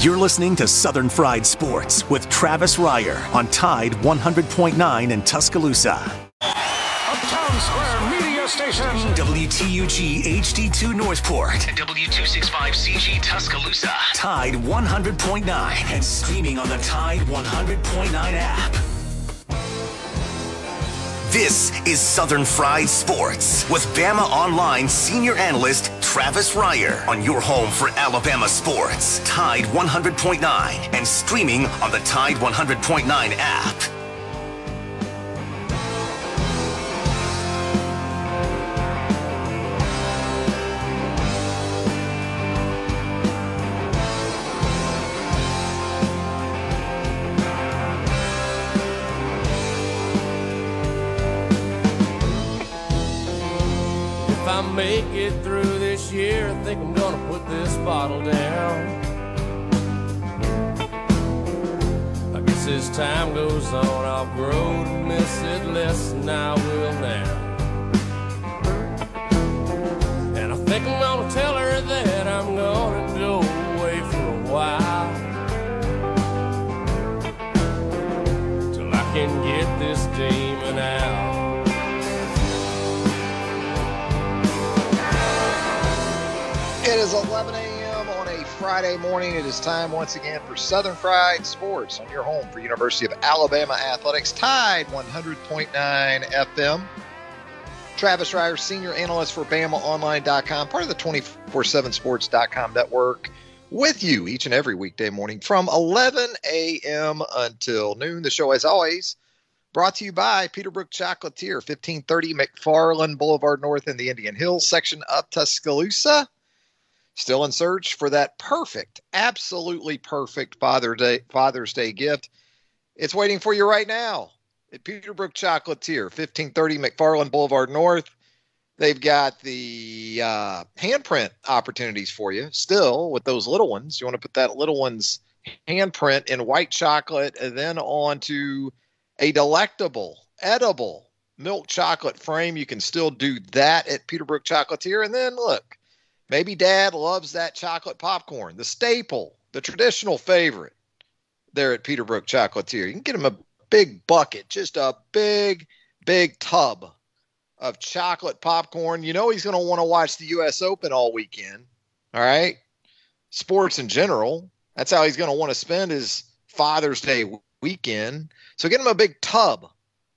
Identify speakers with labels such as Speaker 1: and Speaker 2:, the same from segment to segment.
Speaker 1: You're listening to Southern Fried Sports with Travis Reier on Tide 100.9 in Tuscaloosa.
Speaker 2: Uptown Square Media Station.
Speaker 1: WTUG HD2 Northport.
Speaker 3: and W265CG Tuscaloosa.
Speaker 1: Tide 100.9 and streaming on the Tide 100.9 app. This is Southern Fried Sports with Bama Online senior analyst Travis Reier on your home for Alabama sports. Tide 100.9 and streaming on the Tide 100.9 app.
Speaker 4: Year, I think I'm gonna put this bottle down. I guess as time goes on, I'll grow to miss it less than I will now. And I think I'm gonna tell her that I'm gonna go
Speaker 5: is 11 a.m. on a Friday morning. It is time once again for Southern Fried Sports on your home for University of Alabama Athletics. Tide 100.9 FM. Travis Reier, senior analyst for BamaOnline.com, part of the 247sports.com network, with you each and every weekday morning from 11 a.m. until noon. The show, as always, brought to you by Peterbrooke Chocolatier, 1530 McFarland Boulevard North in the Indian Hills section of Tuscaloosa. Still in search for that perfect, absolutely perfect Father's Day, Father's Day gift. It's waiting for you right now at Peterbrooke Chocolatier, 1530 McFarland Boulevard North. They've got the uh, handprint opportunities for you still with those little ones. You want to put that little one's handprint in white chocolate and then onto a delectable, edible milk chocolate frame. You can still do that at Peterbrooke Chocolatier. And then look, maybe dad loves that chocolate popcorn, the staple, the traditional favorite there at Peterbrooke Chocolatier. You can get him a big bucket, just a big, big tub of chocolate popcorn. You know he's going to want to watch the U.S. Open all weekend. All right. Sports in general. That's how he's going to want to spend his Father's Day weekend. So get him a big tub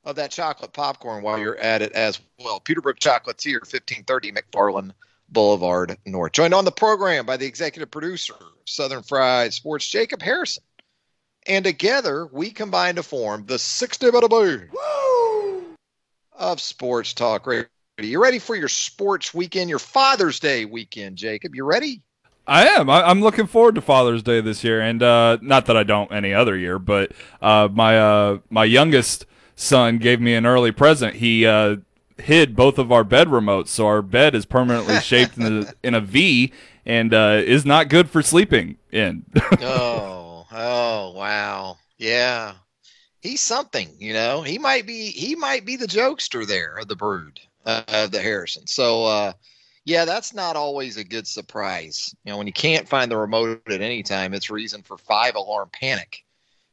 Speaker 5: of that chocolate popcorn while you're at it as well. Peterbrooke Chocolatier, 1530 McFarland Boulevard North. Joined on the program by the executive producer of Southern Fried Sports, Jacob Harrison. And together we combine to form the 60 minute boom of Sports Talk Radio. You ready for your sports weekend, your Father's Day weekend, Jacob? You ready?
Speaker 6: I am. I, I'm looking forward to Father's Day this year, and uh, not that I don't any other year, but uh, my uh, my youngest son gave me an early present. He uh, hid both of our bed remotes, so our bed is permanently shaped in a, in a V and uh, is not good for sleeping in.
Speaker 5: oh, oh, wow. Yeah. He's something, you know. He might be he might be the jokester there of the brood uh, of the Harrison. So uh yeah, that's not always a good surprise. You know, when you can't find the remote at any time, it's reason for five alarm panic,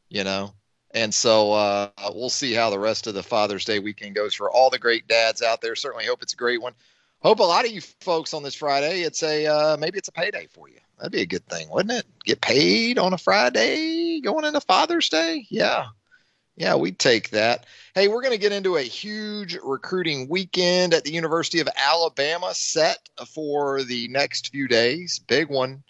Speaker 5: you know. And so uh, we'll see how the rest of the Father's Day weekend goes for all the great dads out there. Certainly hope it's a great one. Hope a lot of you folks on this Friday, it's a uh, maybe it's a payday for you. That'd be a good thing, wouldn't it? Get paid on a Friday going into Father's Day. Yeah, yeah, we'd take that. Hey, we're going to get into a huge recruiting weekend at the University of Alabama set for the next few days. Big one.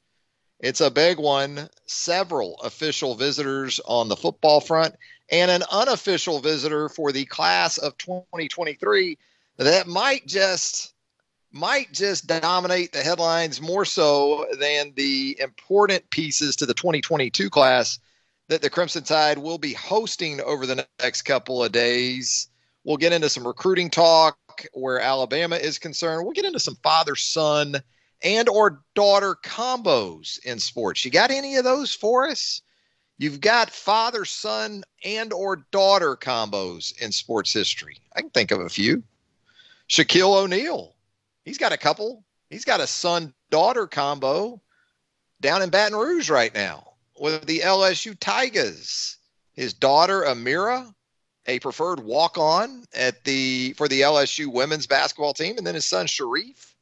Speaker 5: It's a big one. Several official visitors on the football front and an unofficial visitor for the class of 2023 that might just might just dominate the headlines more so than the important pieces to the 2022 class that the Crimson Tide will be hosting over the next couple of days. We'll get into some recruiting talk where Alabama is concerned. We'll get into some father son and or daughter combos in sports. You got any of those for us? You've got father son and or daughter combos in sports history. I can think of a few. Shaquille O'Neal. He's got a couple. He's got a son daughter combo down in Baton Rouge right now with the LSU Tigers. His daughter Amirah, a preferred walk-on at the for the LSU women's basketball team, and then his son Shareef,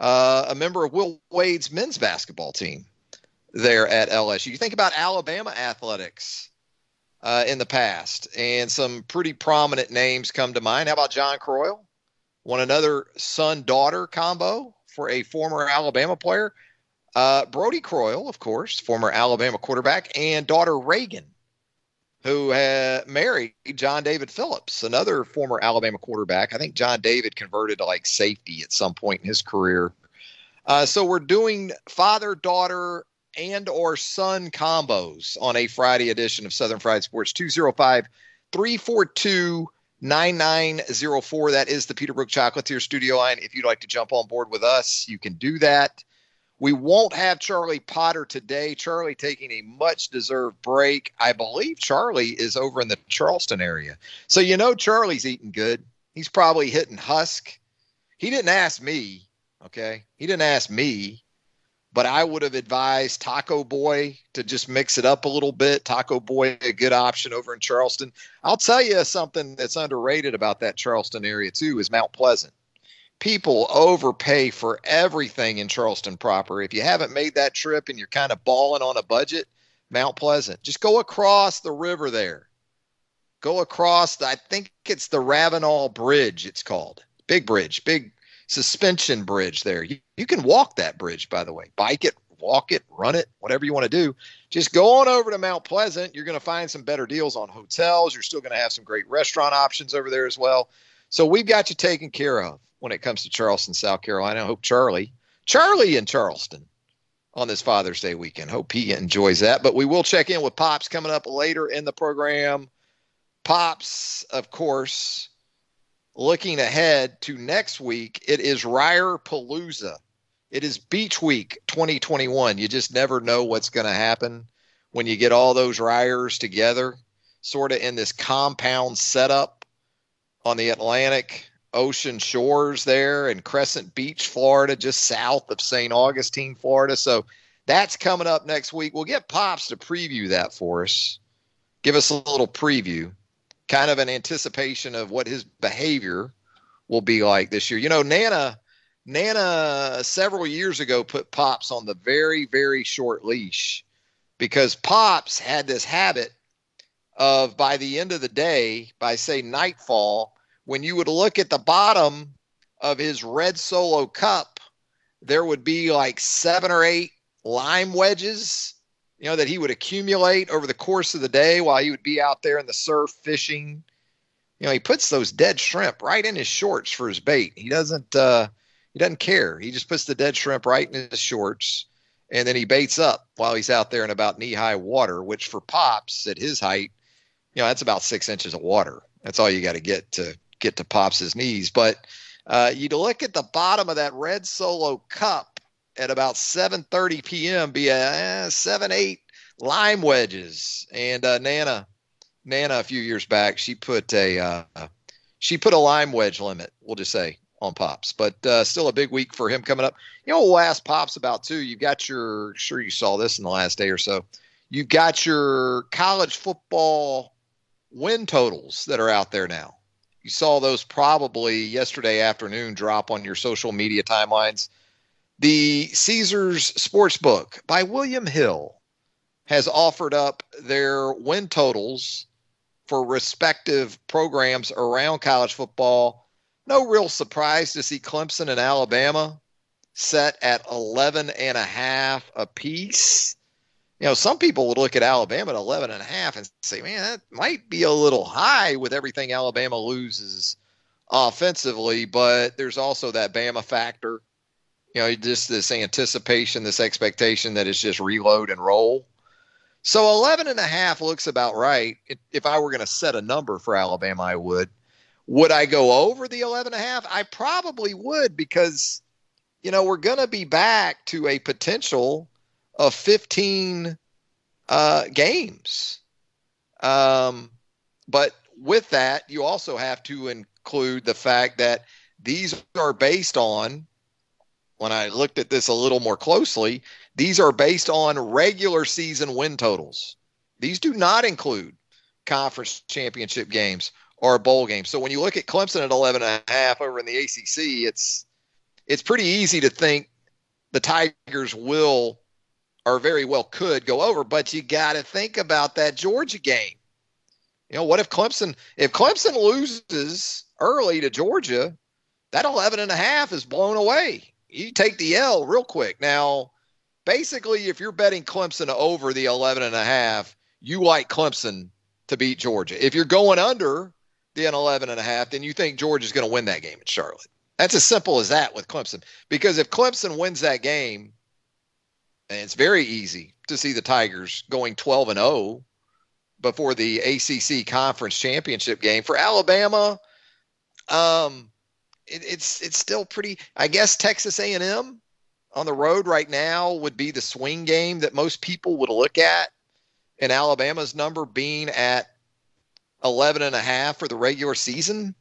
Speaker 5: uh, a member of Will Wade's men's basketball team there at LSU. You think about Alabama athletics uh, in the past, and some pretty prominent names come to mind. How about John Croyle? One another son daughter combo for a former Alabama player. Uh, Brodie Croyle, of course, former Alabama quarterback, and daughter Reagan, who had married John David Phillips, another former Alabama quarterback. I think John David converted to like safety at some point in his career. Uh, so we're doing father daughter and or son combos on a Friday edition of Southern Fried Sports 205 342 9904. That is the Peterbrooke Chocolatier studio line. If you'd like to jump on board with us, you can do that. We won't have Charlie Potter today. Charlie taking a much deserved break. I believe Charlie is over in the Charleston area. So, you know, Charlie's eating good. He's probably hitting Husk. He didn't ask me. Okay. He didn't ask me but I would have advised Taco Boy to just mix it up a little bit. Taco Boy, a good option over in Charleston. I'll tell you something that's underrated about that Charleston area, too, is Mount Pleasant. People overpay for everything in Charleston proper. If you haven't made that trip and you're kind of balling on a budget, Mount Pleasant, just go across the river there. Go across, the, I think it's the Ravenel Bridge, it's called. Big bridge, big suspension bridge there. You, you can walk that bridge, by the way, bike it, walk it, run it, whatever you want to do. Just go on over to Mount Pleasant. You're going to find some better deals on hotels. You're still going to have some great restaurant options over there as well. So we've got you taken care of when it comes to Charleston, South Carolina. I hope Charlie, Charlie in Charleston on this Father's Day weekend. Hope he enjoys that. But we will check in with Pops coming up later in the program. Pops, of course, looking ahead to next week, it is Ryder Palooza. It is Beach Week 2021. You just never know what's going to happen when you get all those Reiers together, sort of in this compound setup on the Atlantic Ocean shores there and Crescent Beach, Florida, just south of St. Augustine, Florida. So that's coming up next week. We'll get Pops to preview that for us. Give us a little preview kind of an anticipation of what his behavior will be like this year. You know, Nana, Nana several years ago put Pops on the very, very short leash because Pops had this habit of by the end of the day, by say nightfall, when you would look at the bottom of his red solo cup, there would be like seven or eight lime wedges you know, that he would accumulate over the course of the day while he would be out there in the surf fishing. You know, he puts those dead shrimp right in his shorts for his bait. He doesn't uh he doesn't care. He just puts the dead shrimp right in his shorts and then he baits up while he's out there in about knee high water, which for pops at his height, you know, that's about six inches of water. That's all you got to get to get to Pops's knees. But uh, you look at the bottom of that red solo cup at about 7:30 p.m. be a eh, seven eight lime wedges. And uh, Nana, Nana, a few years back, she put a uh, she put a lime wedge limit. We'll just say on pops, but uh, still a big week for him coming up. You know, we'll ask pops about too. You've got your sure you saw this in the last day or so. You've got your college football win totals that are out there now. You saw those probably yesterday afternoon drop on your social media timelines. The Caesars Sportsbook by William Hill has offered up their win totals for respective programs around college football. No real surprise to see Clemson and Alabama set at 11 and a half apiece. You know, some people would look at Alabama at 11 and a half and say, man, that might be a little high with everything Alabama loses offensively, but there's also that Bama factor you know, just this anticipation, this expectation that it's just reload and roll. So 11 and a half looks about right. If I were going to set a number for Alabama, I would. Would I go over the 11 and a half? I probably would because, you know, we're going to be back to a potential of 15 uh, games. Um, but with that, you also have to include the fact that these are based on when I looked at this a little more closely, these are based on regular season win totals. These do not include conference championship games or bowl games. So when you look at Clemson at 11 and a half over in the ACC, it's it's pretty easy to think the Tigers will or very well could go over, but you got to think about that Georgia game. You know, what if Clemson if Clemson loses early to Georgia, that 11 and a half is blown away. You take the L real quick. Now, basically if you're betting Clemson over the 11 and a half, you like Clemson to beat Georgia. If you're going under the 11 and a half, then you think Georgia's going to win that game in Charlotte. That's as simple as that with Clemson. Because if Clemson wins that game, and it's very easy to see the Tigers going 12 and 0 before the ACC conference championship game for Alabama. Um, it, it's it's still pretty. I guess Texas A&M on the road right now would be the swing game that most people would look at, and Alabama's number being at 11 and a half for the regular season.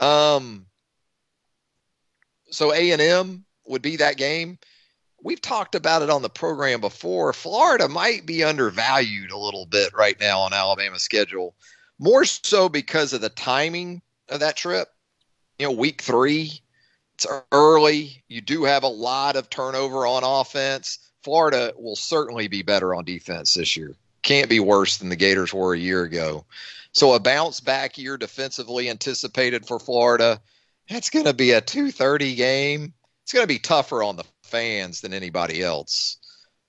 Speaker 5: Um, so A&M would be that game. We've talked about it on the program before. Florida might be undervalued a little bit right now on Alabama's schedule, more so because of the timing of that trip. You know, week three, it's early. You do have a lot of turnover on offense. Florida will certainly be better on defense this year. Can't be worse than the Gators were a year ago. So a bounce back year defensively anticipated for Florida. That's going to be a 2:30 game. It's going to be tougher on the fans than anybody else.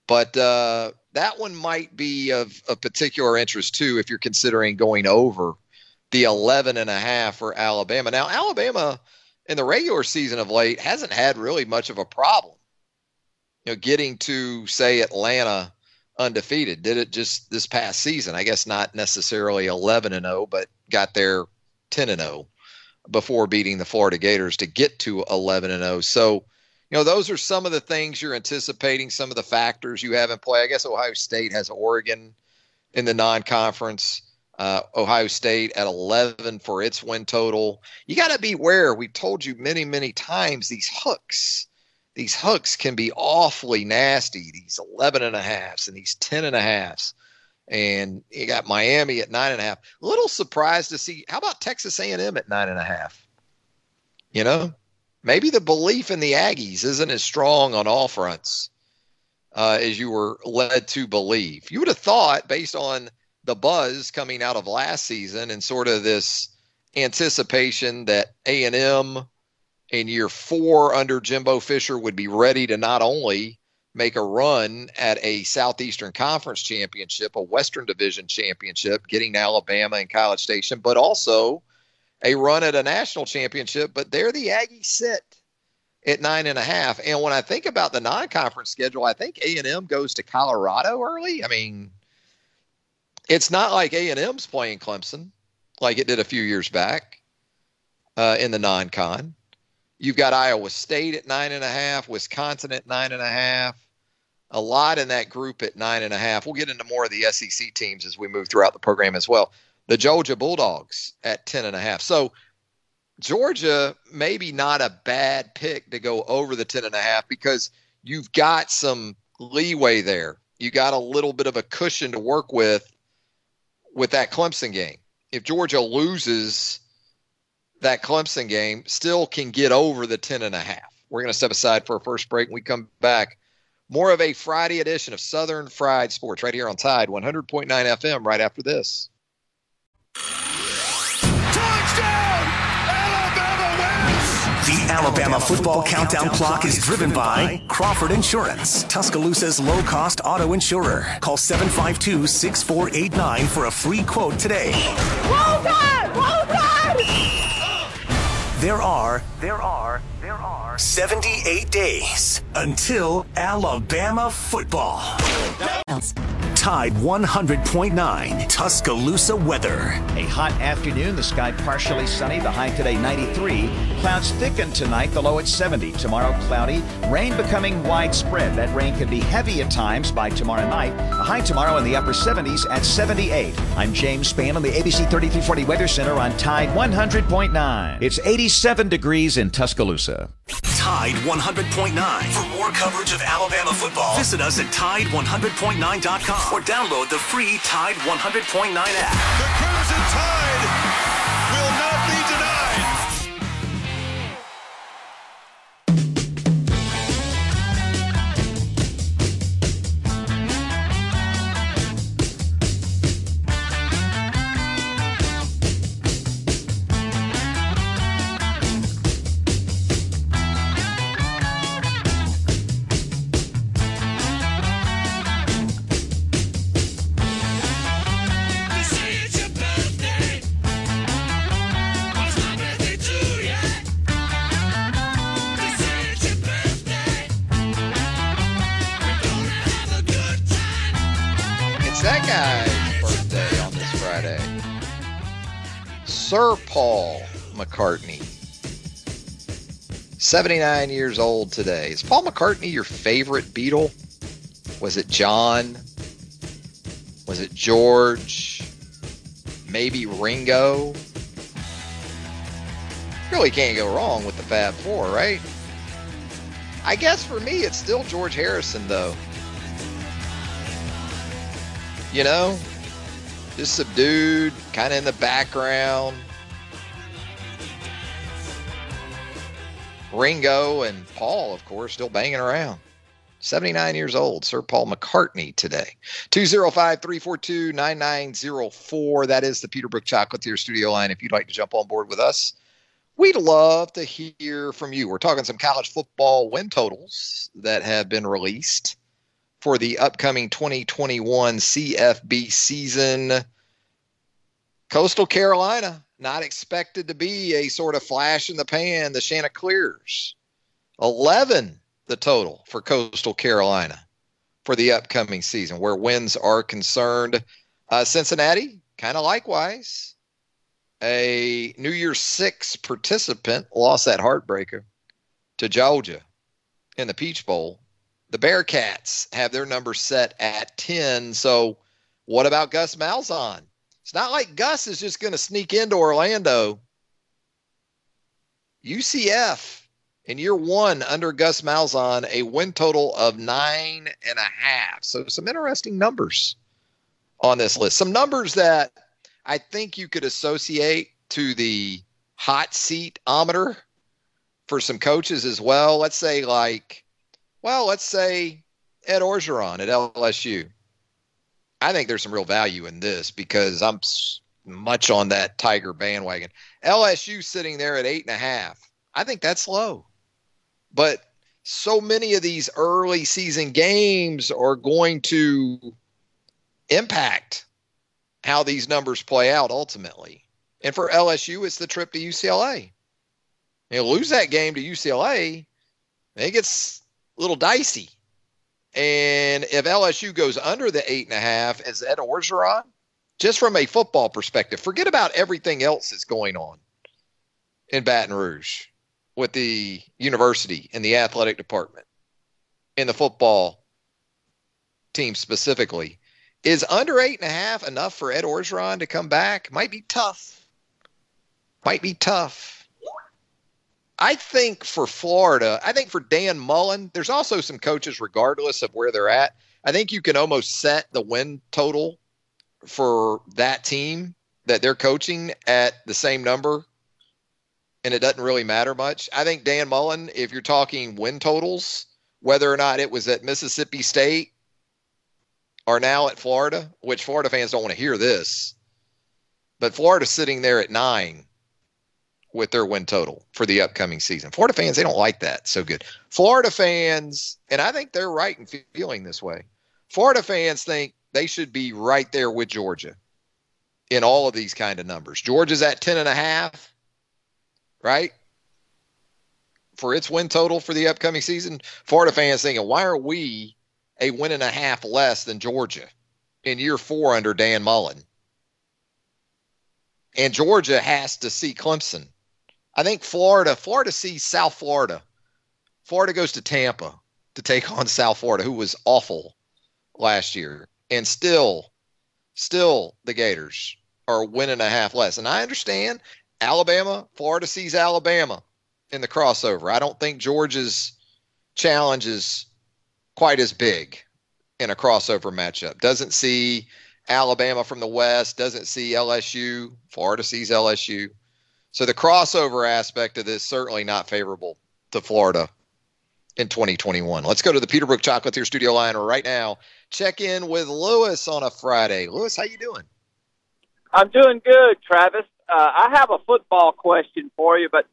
Speaker 5: But uh, that one might be of, of particular interest too if you're considering going over the 11 and a half for Alabama. Now, Alabama in the regular season of late hasn't had really much of a problem. You know, getting to say Atlanta undefeated. Did it just this past season? I guess not necessarily 11 and 0, but got there 10 and 0 before beating the Florida Gators to get to 11 and 0. So, you know, those are some of the things you're anticipating, some of the factors you have in play. I guess Ohio State has Oregon in the non-conference. Uh, Ohio State at 11 for its win total. You got to beware. We told you many, many times these hooks these hooks can be awfully nasty. These 11 and a halfs and these 10 and a halfs. And you got Miami at nine and a half. A little surprised to see. How about Texas A&M at nine and a half? You know, maybe the belief in the Aggies isn't as strong on all fronts uh, as you were led to believe. You would have thought, based on the buzz coming out of last season and sort of this anticipation that A&M in year four under Jimbo Fisher would be ready to not only make a run at a Southeastern Conference championship, a Western Division championship, getting Alabama and College Station, but also a run at a national championship. But there the Aggies sit at nine and a half. And when I think about the non-conference schedule, I think A and M goes to Colorado early. I mean, it's not like A and M's playing Clemson like it did a few years back uh, in the non-con. You've got Iowa State at nine and a half, Wisconsin at nine and a half. A lot in that group at nine and a half. We'll get into more of the SEC teams as we move throughout the program as well. The Georgia Bulldogs at ten and a half. So Georgia maybe not a bad pick to go over the ten and a half because you've got some leeway there. You got a little bit of a cushion to work with with that Clemson game. If Georgia loses that Clemson game still can get over the 10 and a half. We're going to step aside for a first break. When we come back, more of a Friday edition of Southern Fried Sports right here on Tide 100.9 FM right after this.
Speaker 1: The Alabama football countdown clock is driven by Crawford Insurance, Tuscaloosa's low cost auto insurer. Call 752 6489 for a free quote today.
Speaker 7: Roll Tide! Roll Tide!
Speaker 1: There are, there are, there are 78 days until Alabama football. Tide 100.9 Tuscaloosa weather.
Speaker 8: A hot afternoon, the sky partially sunny, the high today 93. Clouds thicken tonight, the low at 70. Tomorrow cloudy, rain becoming widespread. That rain could be heavy at times by tomorrow night. A high tomorrow in the upper 70s at 78. I'm James Spann on the ABC 3340 Weather Center on Tide 100.9. It's 87 degrees in Tuscaloosa.
Speaker 1: Tide 100.9. For more coverage of Alabama football, visit us at Tide100.9.com or download the free Tide 100.9 app.
Speaker 9: The Crimson Tide
Speaker 5: 79 years old today. Is Paul McCartney your favorite Beatle? Was it John? Was it George? Maybe Ringo? Really can't go wrong with the Fab Four, right? I guess for me, it's still George Harrison, though. You know, just subdued, kind of in the background. Ringo and Paul, of course, still banging around. 79 years old, Sir Paul McCartney today. 205 342 9904. That is the Peterbrooke Chocolatier studio line. If you'd like to jump on board with us, we'd love to hear from you. We're talking some college football win totals that have been released for the upcoming 2021 CFB season. Coastal Carolina, not expected to be a sort of flash in the pan, the Chanticleers. 11 the total for Coastal Carolina for the upcoming season, where wins are concerned. Uh, Cincinnati, kind of likewise. A New Year's Six participant lost that heartbreaker to Georgia in the Peach Bowl. The Bearcats have their number set at 10. So, what about Gus Malzahn? It's not like Gus is just going to sneak into Orlando. UCF in year one under Gus Malzahn, a win total of nine and a half. So, some interesting numbers on this list. Some numbers that I think you could associate to the hot seat ometer for some coaches as well. Let's say, like, well, let's say Ed Orgeron at LSU. I think there's some real value in this because I'm much on that Tiger bandwagon. LSU sitting there at eight and a half. I think that's low. But so many of these early season games are going to impact how these numbers play out ultimately. And for LSU, it's the trip to UCLA. You lose that game to UCLA, it gets a little dicey. And if LSU goes under the eight and a half as Ed Orgeron, just from a football perspective, forget about everything else that's going on in Baton Rouge with the university and the athletic department and the football team specifically. Is under eight and a half enough for Ed Orgeron to come back? Might be tough. Might be tough. I think for Florida, I think for Dan Mullen, there's also some coaches, regardless of where they're at. I think you can almost set the win total for that team that they're coaching at the same number, and it doesn't really matter much. I think Dan Mullen, if you're talking win totals, whether or not it was at Mississippi State or now at Florida, which Florida fans don't want to hear this, but Florida's sitting there at nine with their win total for the upcoming season. Florida fans, they don't like that so good. Florida fans, and I think they're right in feeling this way. Florida fans think they should be right there with Georgia in all of these kind of numbers. Georgia's at 10 and a half, right? For its win total for the upcoming season. Florida fans thinking, why are we a win and a half less than Georgia in year four under Dan Mullen? And Georgia has to see Clemson. I think Florida, Florida sees South Florida. Florida goes to Tampa to take on South Florida, who was awful last year. And still, still the Gators are win and a half less. And I understand Alabama, Florida sees Alabama in the crossover. I don't think Georgia's challenge is quite as big in a crossover matchup. Doesn't see Alabama from the West, doesn't see LSU. Florida sees LSU. So the crossover aspect of this certainly not favorable to Florida in 2021. Let's go to the Peterbrooke Chocolatier studio line right now. Check in with Lewis on a Friday. Lewis, how you doing?
Speaker 10: I'm doing good, Travis. Uh, I have a football question for you, but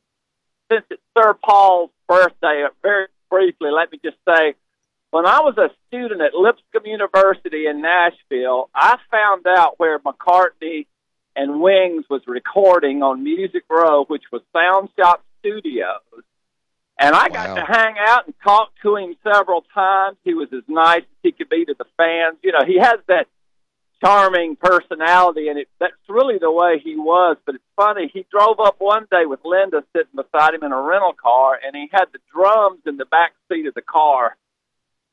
Speaker 10: since it's Sir Paul's birthday, very briefly, let me just say, when I was a student at Lipscomb University in Nashville, I found out where McCartney and Wings was recording on Music Row, which was Sound Shop Studios. And I got to hang out and talk to him several times. He was as nice as he could be to the fans. You know, he has that charming personality, and it, that's really the way he was. But it's funny. He drove up one day with Linda sitting beside him in a rental car, and he had the drums in the back seat of the car.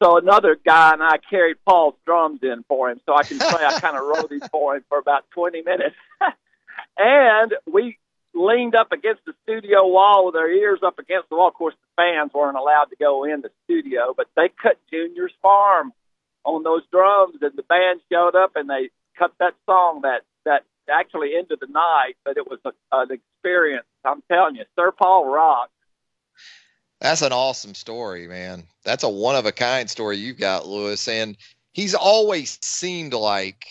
Speaker 10: So another guy and I carried Paul's drums in for him, so I can say I kind of wrote these for him for about 20 minutes. and we leaned up against the studio wall with our ears up against the wall. Of course, the fans weren't allowed to go in the studio, but they cut Junior's Farm on those drums, and the band showed up and they cut that song that that actually into the night. But it was a, an experience. I'm telling you, Sir Paul rocked.
Speaker 5: That's an awesome story, man. That's a one of a kind story you've got, Lewis. And he's always seemed like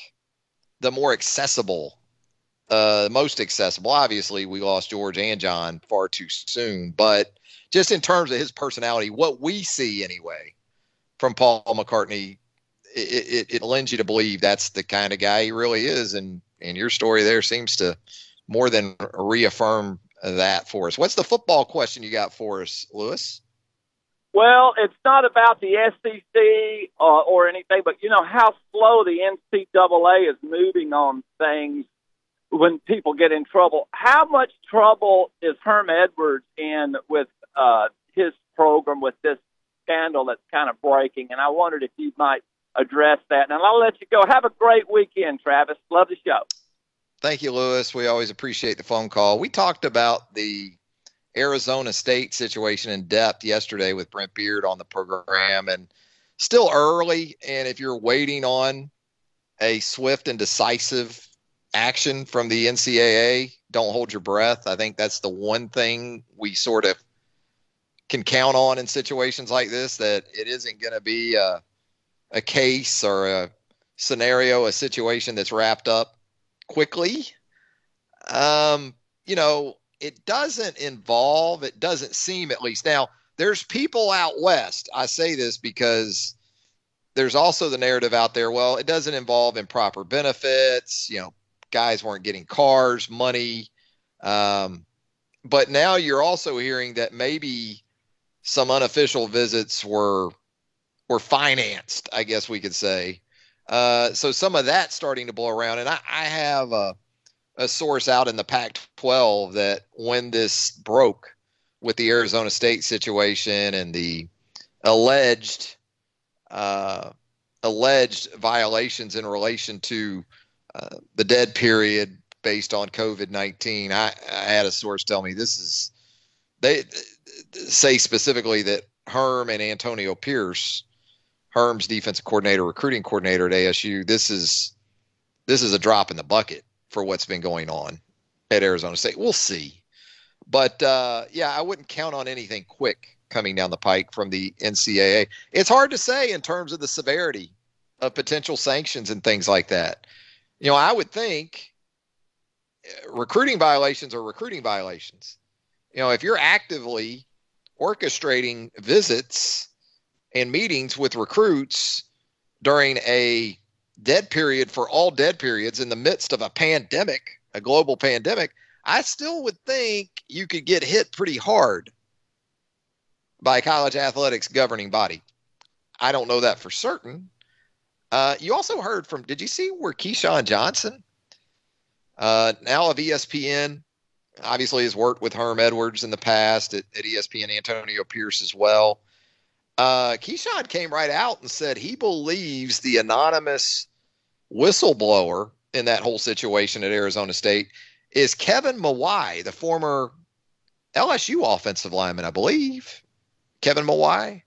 Speaker 5: the more accessible, uh, most accessible. Obviously, we lost George and John far too soon, but just in terms of his personality, what we see anyway from Paul McCartney, it, it, it lends you to believe that's the kind of guy he really is. And and your story there seems to more than reaffirm that for us. What's the football question you got for us, Lewis?
Speaker 10: Well, it's not about the SEC uh, or anything, but you know how slow the NCAA is moving on things when people get in trouble. How much trouble is Herm Edwards in with uh, his program with this scandal that's kind of breaking? And I wondered if you might address that. And I'll let you go. Have a great weekend, Travis. Love the show.
Speaker 5: Thank you, Lewis. We always appreciate the phone call. We talked about the Arizona State situation in depth yesterday with Brent Beard on the program, and still early. And if you're waiting on a swift and decisive action from the NCAA, don't hold your breath. I think that's the one thing we sort of can count on in situations like this that it isn't going to be a, a case or a scenario, a situation that's wrapped up quickly. Um, you know, it doesn't involve, it doesn't seem at least. Now, there's people out west. I say this because there's also the narrative out there, well, it doesn't involve improper benefits, you know, guys weren't getting cars, money. Um, but now you're also hearing that maybe some unofficial visits were were financed, I guess we could say. Uh, so some of that's starting to blow around, and I, I have a, a source out in the Pac-12 that when this broke with the Arizona State situation and the alleged uh, alleged violations in relation to uh, the dead period based on COVID nineteen, I, I had a source tell me this is they say specifically that Herm and Antonio Pierce Herm's defensive coordinator, recruiting coordinator at ASU. This is this is a drop in the bucket for what's been going on at Arizona State. We'll see, but uh, yeah, I wouldn't count on anything quick coming down the pike from the NCAA. It's hard to say in terms of the severity of potential sanctions and things like that. You know, I would think uh, recruiting violations are recruiting violations. You know, if you're actively orchestrating visits and meetings with recruits during a dead period for all dead periods in the midst of a pandemic, a global pandemic, I still would think you could get hit pretty hard by college athletics governing body. I don't know that for certain. Uh, you also heard from, did you see where Keyshawn Johnson, uh, now of ESPN, obviously has worked with Herm Edwards in the past at, at ESPN, Antonio Pierce as well. Uh, Keyshawn came right out and said he believes the anonymous whistleblower in that whole situation at Arizona State is Kevin Mawae, the former LSU offensive lineman, I believe, Kevin Mawae,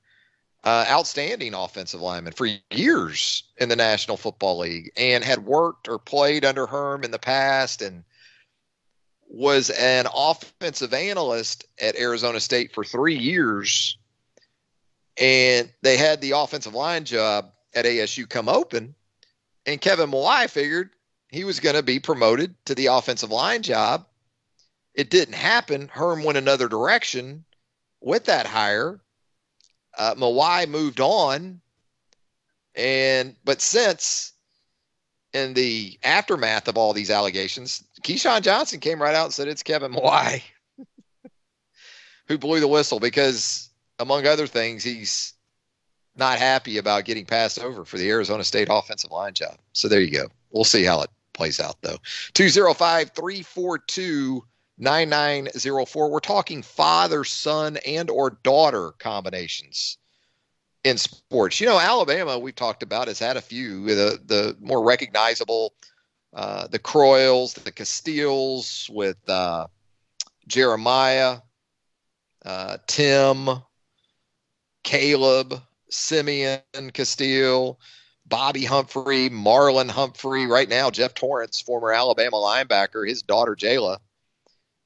Speaker 5: uh, outstanding offensive lineman for years in the National Football League, and had worked or played under Herm in the past, and was an offensive analyst at Arizona State for three years. And they had the offensive line job at ASU come open, and Kevin Mawae figured he was going to be promoted to the offensive line job. It didn't happen. Herm went another direction with that hire. Uh, moved on, and but since in the aftermath of all these allegations, Keyshawn Johnson came right out and said it's Kevin Mawae who blew the whistle because, among other things, he's not happy about getting passed over for the Arizona State offensive line job. So there you go. We'll see how it plays out, though. 205 342 9904. We're talking father, son, and or daughter combinations in sports. You know, Alabama, we've talked about, has had a few. The, the more recognizable, uh, the Croyles, the Castilles with uh, Jeremiah, uh, Tim, Caleb, Simeon Castille, Bobby Humphrey, Marlon Humphrey. Right now, Jeff Torrance, former Alabama linebacker, his daughter Jayla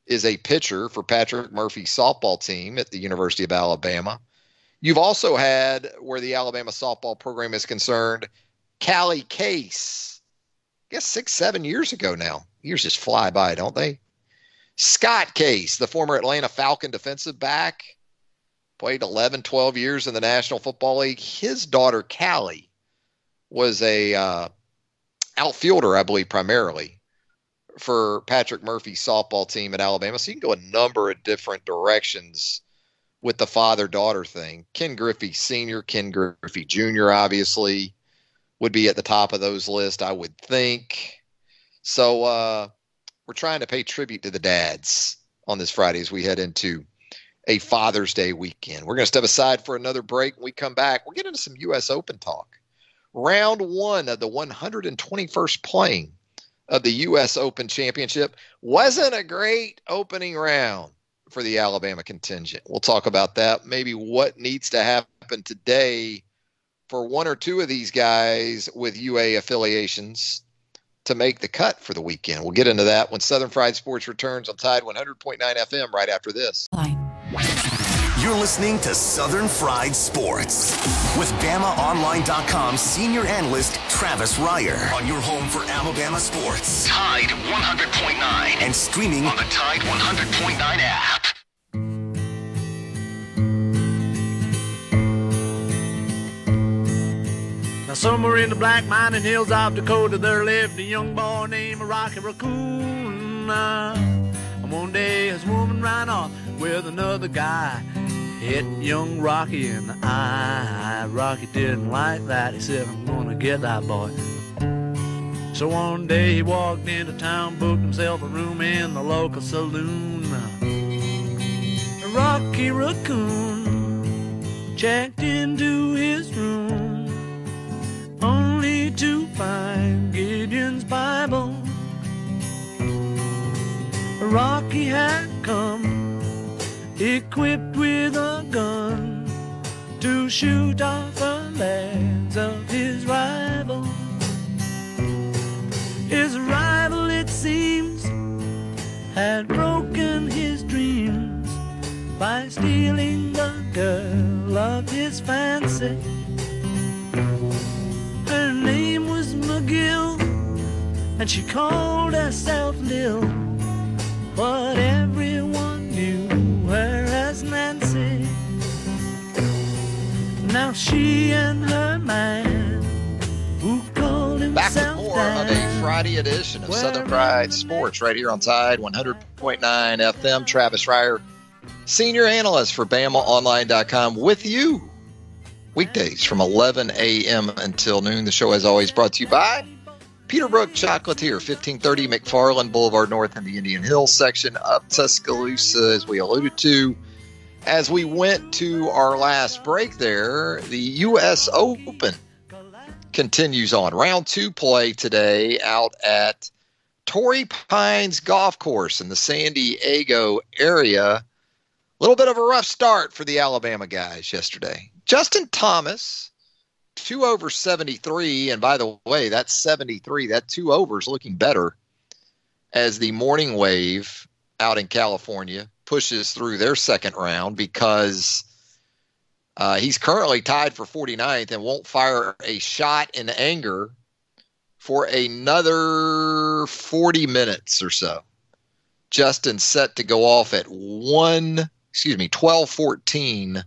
Speaker 5: is a pitcher for Patrick Murphy's softball team at the University of Alabama. You've also had, where the Alabama softball program is concerned, Callie Case. I guess six, seven years ago now. Years just fly by, don't they? Scott Case, the former Atlanta Falcon defensive back, played 11, 12 years in the National Football League. His daughter, Callie, was a uh, outfielder, I believe, primarily for Patrick Murphy's softball team at Alabama. So you can go a number of different directions with the father daughter thing. Ken Griffey Sr., Ken Griffey Jr., obviously, would be at the top of those lists, I would think. So uh, we're trying to pay tribute to the dads on this Friday as we head into a Father's Day weekend. We're going to step aside for another break. When we come back, we'll get into some U.S. Open talk. Round one of the 121st playing of the U.S. Open Championship wasn't a great opening round for the Alabama contingent. We'll talk about that. Maybe what needs to happen today for one or two of these guys with UA affiliations to make the cut for the weekend. We'll get into that when Southern Fried Sports returns on Tide 100.9 FM right after this.
Speaker 1: You're listening to Southern Fried Sports with BamaOnline.com senior analyst Travis Reier on your home for Alabama sports.
Speaker 3: Tide 100.9
Speaker 1: and streaming
Speaker 3: on the Tide 100.9 app.
Speaker 11: Now somewhere in the black mining hills of Dakota there lived a young boy named Rocky Raccoon. Uh, and one day his woman ran off with another guy. Hit young Rocky in the eye. Rocky didn't like that. He said, I'm gonna get that boy. So one day he walked into town, booked himself a room in the local saloon. Rocky Raccoon checked into his room, only to find Gideon's Bible. Rocky had come equipped with a gun to shoot off the legs of his rival. His rival, it seems, had broken his dreams by stealing the girl of his fancy. Her name was McGill, and she called herself Lil, but she and her man, who called him.
Speaker 5: Back with more of a Friday edition of Southern Fried Sports right here on Tide 100.9 FM. Travis Reier, senior analyst for BamaOnline.com, with you weekdays from 11 a.m. until noon. The show, as always, brought to you by Peterbrooke Chocolatier, 1530 McFarland Boulevard North in the Indian Hills section of Tuscaloosa, as we alluded to. As we went to our last break there, the U.S. Open continues on. Round two play today out at Torrey Pines Golf Course in the San Diego area. A little bit of a rough start for the Alabama guys yesterday. Justin Thomas, two over 73. And by the way, that's 73. That two overs looking better as the morning wave out in California pushes through their second round because uh, he's currently tied for 49th and won't fire a shot in anger for another 40 minutes or so. Justin set to go off at 1, excuse me, 12:14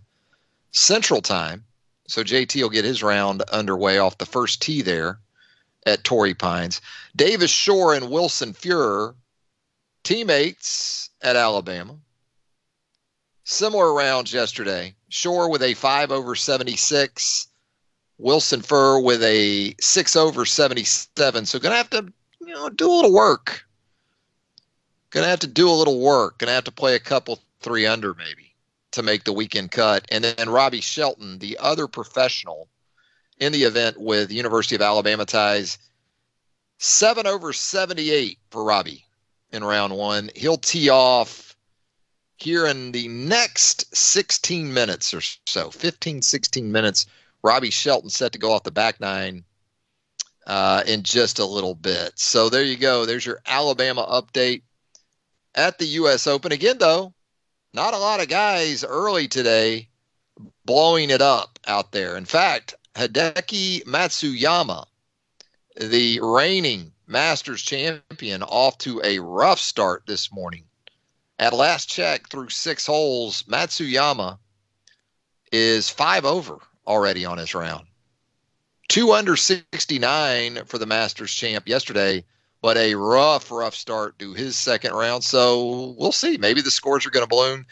Speaker 5: Central Time. So JT will get his round underway off the first tee there at Torrey Pines. Davis Shore and Wilson Furr, teammates at Alabama. Similar rounds yesterday. Shore with a 5 over 76. Wilson Furr with a 6 over 77. So going to have to, you know, do a little work. Going to have to do a little work. Going to have to play a couple 3 under maybe to make the weekend cut. And then Robbie Shelton, the other professional in the event with University of Alabama ties, 7 over 78 for Robbie in round 1. He'll tee off here in the next 16 minutes or so, 15, 16 minutes. Robbie Shelton set to go off the back nine uh, in just a little bit. So there you go. There's your Alabama update at the U.S. Open. Again, though, not a lot of guys early today blowing it up out there. In fact, Hideki Matsuyama, the reigning Masters champion, off to a rough start this morning. At last check, through six holes, Matsuyama is five over already on his round. Two under 69 for the Masters champ yesterday, but a rough, rough start to his second round. So we'll see. Maybe the scores are going to balloon.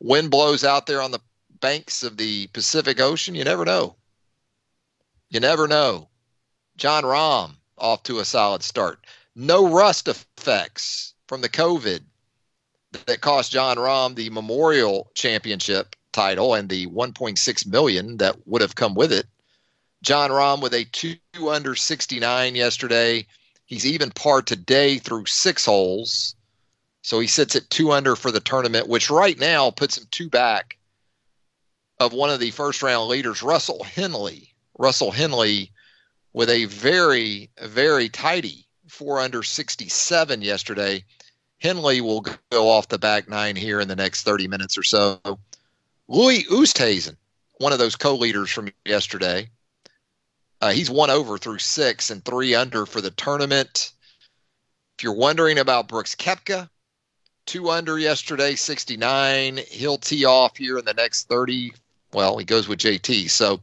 Speaker 5: Wind blows out there on the banks of the Pacific Ocean. You never know. You never know. Jon Rahm off to a solid start. No rust effects from the COVID that cost Jon Rahm the Memorial Championship title and the 1.6 million that would have come with it. Jon Rahm with a two under 69 yesterday. He's even par today through six holes. So he sits at two under for the tournament, which right now puts him two back of one of the first round leaders, Russell Henley. Russell Henley with a very, very tidy four under 67 yesterday. Henley will go off the back nine here in the next 30 minutes or so. Louis Oosthuizen, one of those co-leaders from yesterday, uh, he's one over through six and three under for the tournament. If you're wondering about Brooks Koepka, two under yesterday, 69. He'll tee off here in the next 30. Well, he goes with JT. So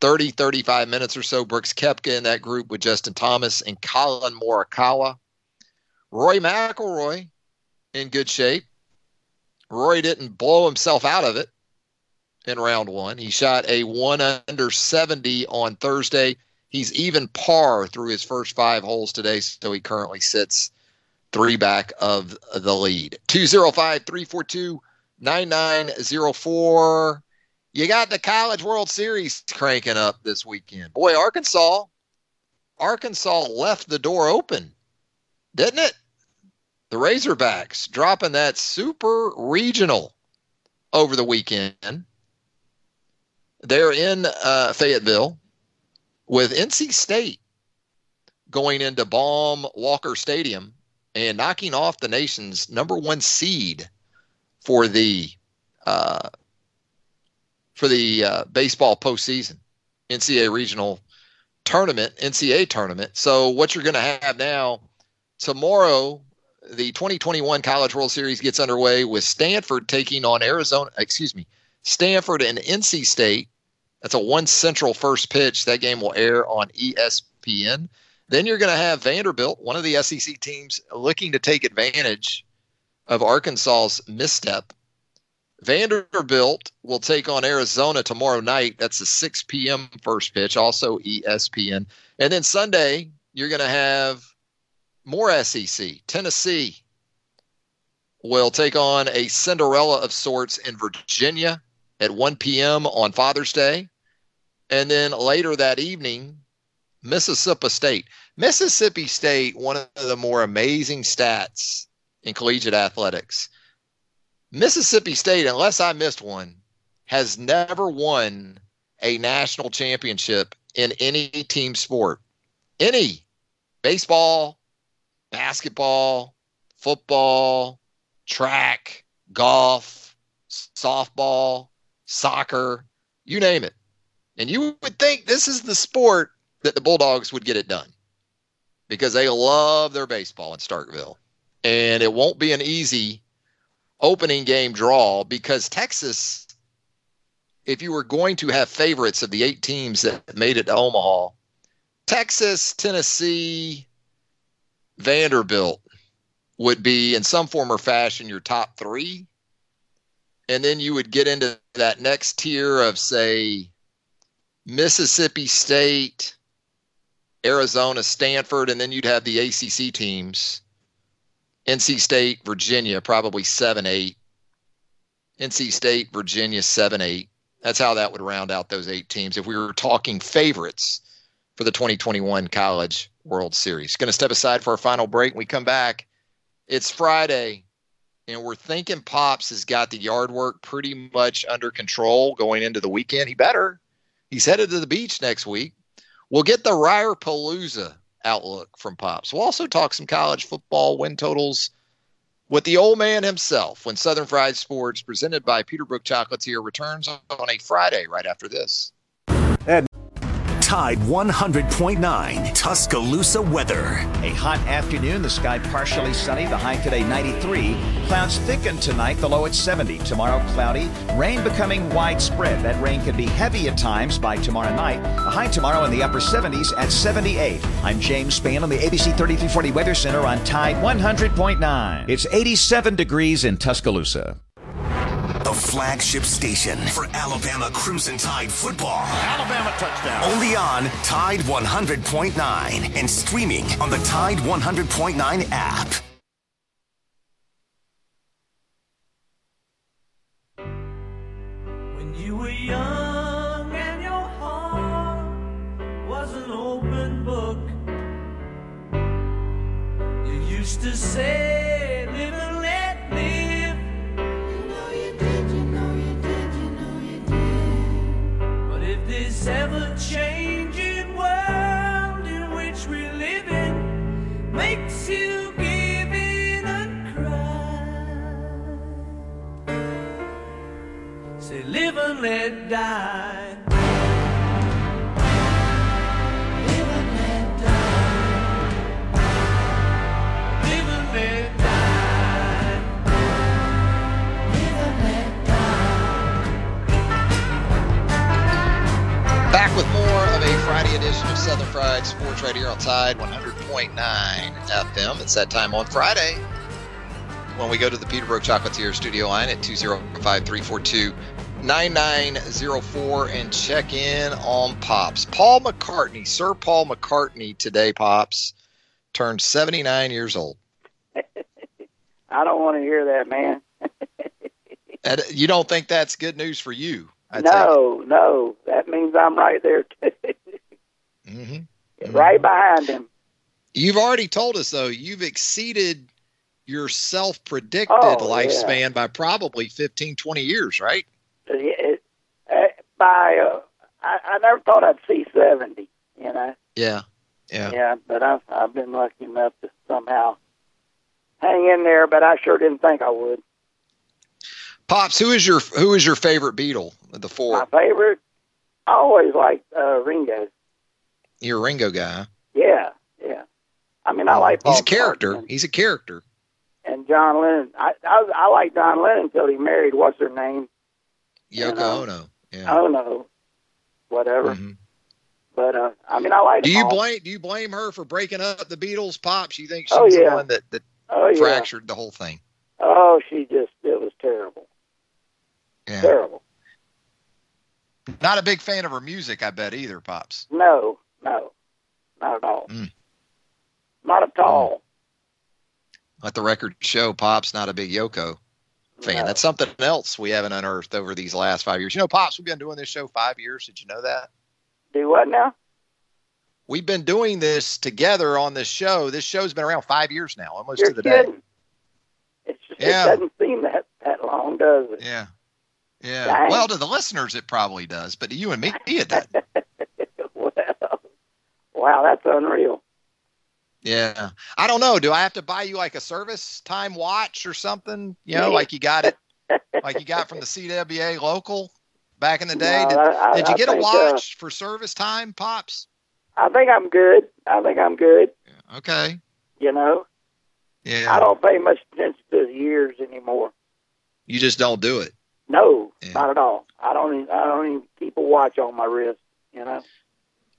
Speaker 5: 30, 35 minutes or so. Brooks Koepka in that group with Justin Thomas and Collin Morikawa. Rory McIlroy in good shape. Rory didn't blow himself out of it in round one. He shot a one under 70 on Thursday. He's even par through his first five holes today, so he currently sits three back of the lead. 205 342 9904. You got the College World Series cranking up this weekend. Boy, Arkansas, Arkansas left the door open, didn't it? The Razorbacks dropping that super regional over the weekend. They're in uh, Fayetteville with NC State going into Baum Walker Stadium and knocking off the nation's number one seed for the uh, for the uh, baseball postseason, NCAA regional tournament, NCAA tournament. So what you're going to have now tomorrow, the 2021 College World Series gets underway with Stanford taking on Arizona. Excuse me, Stanford and NC State. That's a one central first pitch. That game will air on ESPN. Then you're going to have Vanderbilt, one of the SEC teams, looking to take advantage of Arkansas's misstep. Vanderbilt will take on Arizona tomorrow night. That's a 6 p.m. first pitch, also ESPN. And then Sunday, you're going to have more SEC. Tennessee will take on a Cinderella of sorts in Virginia at 1 p.m. on Father's Day. And then later that evening, Mississippi State. Mississippi State, one of the more amazing stats in collegiate athletics. Mississippi State, unless I missed one, has never won a national championship in any team sport. Any baseball, basketball, football, track, golf, softball, soccer, you name it. And you would think this is the sport that the Bulldogs would get it done because they love their baseball in Starkville. And it won't be an easy opening game draw because Texas, if you were going to have favorites of the eight teams that made it to Omaha, Texas, Tennessee, Vanderbilt would be in some form or fashion your top three. And then you would get into that next tier of, say, Mississippi State, Arizona, Stanford, and then you'd have the ACC teams NC State, Virginia, probably 7 8. NC State, Virginia, 7 8. That's how that would round out those eight teams if we were talking favorites for the 2021 College World Series. Going to step aside for our final break. When we come back, it's Friday, and we're thinking Pops has got the yard work pretty much under control going into the weekend. He better. He's headed to the beach next week. We'll get the Reier Palooza outlook from Pops. We'll also talk some college football win totals with the old man himself when Southern Fried Sports, presented by Peterbrooke Chocolatier, returns on a Friday right after this.
Speaker 1: Tide 100.9 Tuscaloosa weather.
Speaker 8: A hot afternoon, the sky partially sunny, the high today 93. Clouds thicken tonight, the low at 70. Tomorrow cloudy, rain becoming widespread. That rain can be heavy at times by tomorrow night. The high tomorrow in the upper 70s at 78. I'm James Spann on the ABC 3340 Weather Center on Tide 100.9. It's 87 degrees in Tuscaloosa.
Speaker 1: The flagship station for Alabama Crimson Tide football.
Speaker 9: Alabama touchdown.
Speaker 1: Only on Tide 100.9 and streaming on the Tide 100.9 app.
Speaker 12: When you were young and your heart was an open book, you used to say, and let die.
Speaker 5: Back with more of a Friday edition of Southern Fried Sports right here on Tide 100.9 FM. It's that time on Friday when we go to the Peterbrooke Chocolatier studio line at 205 342 9904 and check in on Pops. Paul McCartney, Sir Paul McCartney today, Pops, turned 79 years old.
Speaker 13: I don't want to hear that, man.
Speaker 5: And you don't think that's good news for you? I
Speaker 13: no, no, that means I'm right there, too.
Speaker 5: Mm-hmm.
Speaker 13: right behind him.
Speaker 5: You've already told us though you've exceeded your self-predicted
Speaker 13: Oh,
Speaker 5: lifespan by probably 15, 20 years, right?
Speaker 13: Uh, by, uh, I, I never thought I'd see 70, you know.
Speaker 5: Yeah, yeah.
Speaker 13: Yeah, but I've I've been lucky enough to somehow hang in there, but I sure didn't think I would.
Speaker 5: Pops, who is your who is your favorite Beatle of the four?
Speaker 13: My favorite, I always liked uh, Ringo.
Speaker 5: You're a Ringo guy.
Speaker 13: Yeah, yeah. I mean, I like Paul
Speaker 5: He's a character. He's a character.
Speaker 13: and John Lennon. I I, I like John Lennon until he married what's her name?
Speaker 5: Yoko
Speaker 13: know.
Speaker 5: Ono. Yeah.
Speaker 13: I don't know, whatever.
Speaker 5: Mhm.
Speaker 13: But uh, I mean, I like.
Speaker 5: Do you
Speaker 13: all.
Speaker 5: blame Do you blame her for breaking up the Beatles? Pops, you think she's
Speaker 13: Oh,
Speaker 5: the one that that
Speaker 13: Oh yeah.
Speaker 5: fractured the whole thing?
Speaker 13: Oh, she just it was terrible.
Speaker 5: Yeah.
Speaker 13: Terrible.
Speaker 5: Not a big fan of her music, I bet either, Pops.
Speaker 13: No, no, not at all.
Speaker 5: Mm.
Speaker 13: Not at all.
Speaker 5: Let the record show, Pops not a big Yoko fan. That's something else we haven't unearthed over these last five years. You know, Pops, we've been doing this show five years. Did you know that?
Speaker 13: Do what now?
Speaker 5: We've been doing this together on this show. This show's been around five years now, almost
Speaker 13: You're
Speaker 5: to the day.
Speaker 13: kidding. It's just,
Speaker 5: Yeah.
Speaker 13: It doesn't seem that that long, does it?
Speaker 5: Yeah. Yeah.
Speaker 13: Dang.
Speaker 5: Well, to the listeners, it probably does, but to you and me, it doesn't.
Speaker 13: well, wow, that's unreal.
Speaker 5: Yeah. I don't know. Do I have to buy you like a service time watch or something? You know,
Speaker 13: Yeah.
Speaker 5: like you got it, like you got from the CWA local back in the day.
Speaker 13: No,
Speaker 5: did,
Speaker 13: I- I-
Speaker 5: did you get a
Speaker 13: uh,
Speaker 5: watch for service time, pops?
Speaker 13: I think I'm good. I think I'm good.
Speaker 5: Okay.
Speaker 13: You know,
Speaker 5: Yeah.
Speaker 13: I don't pay much attention to the years anymore.
Speaker 5: You just don't do it.
Speaker 13: No, not at all. I don't. Even, I don't even keep a watch on my wrist. You know.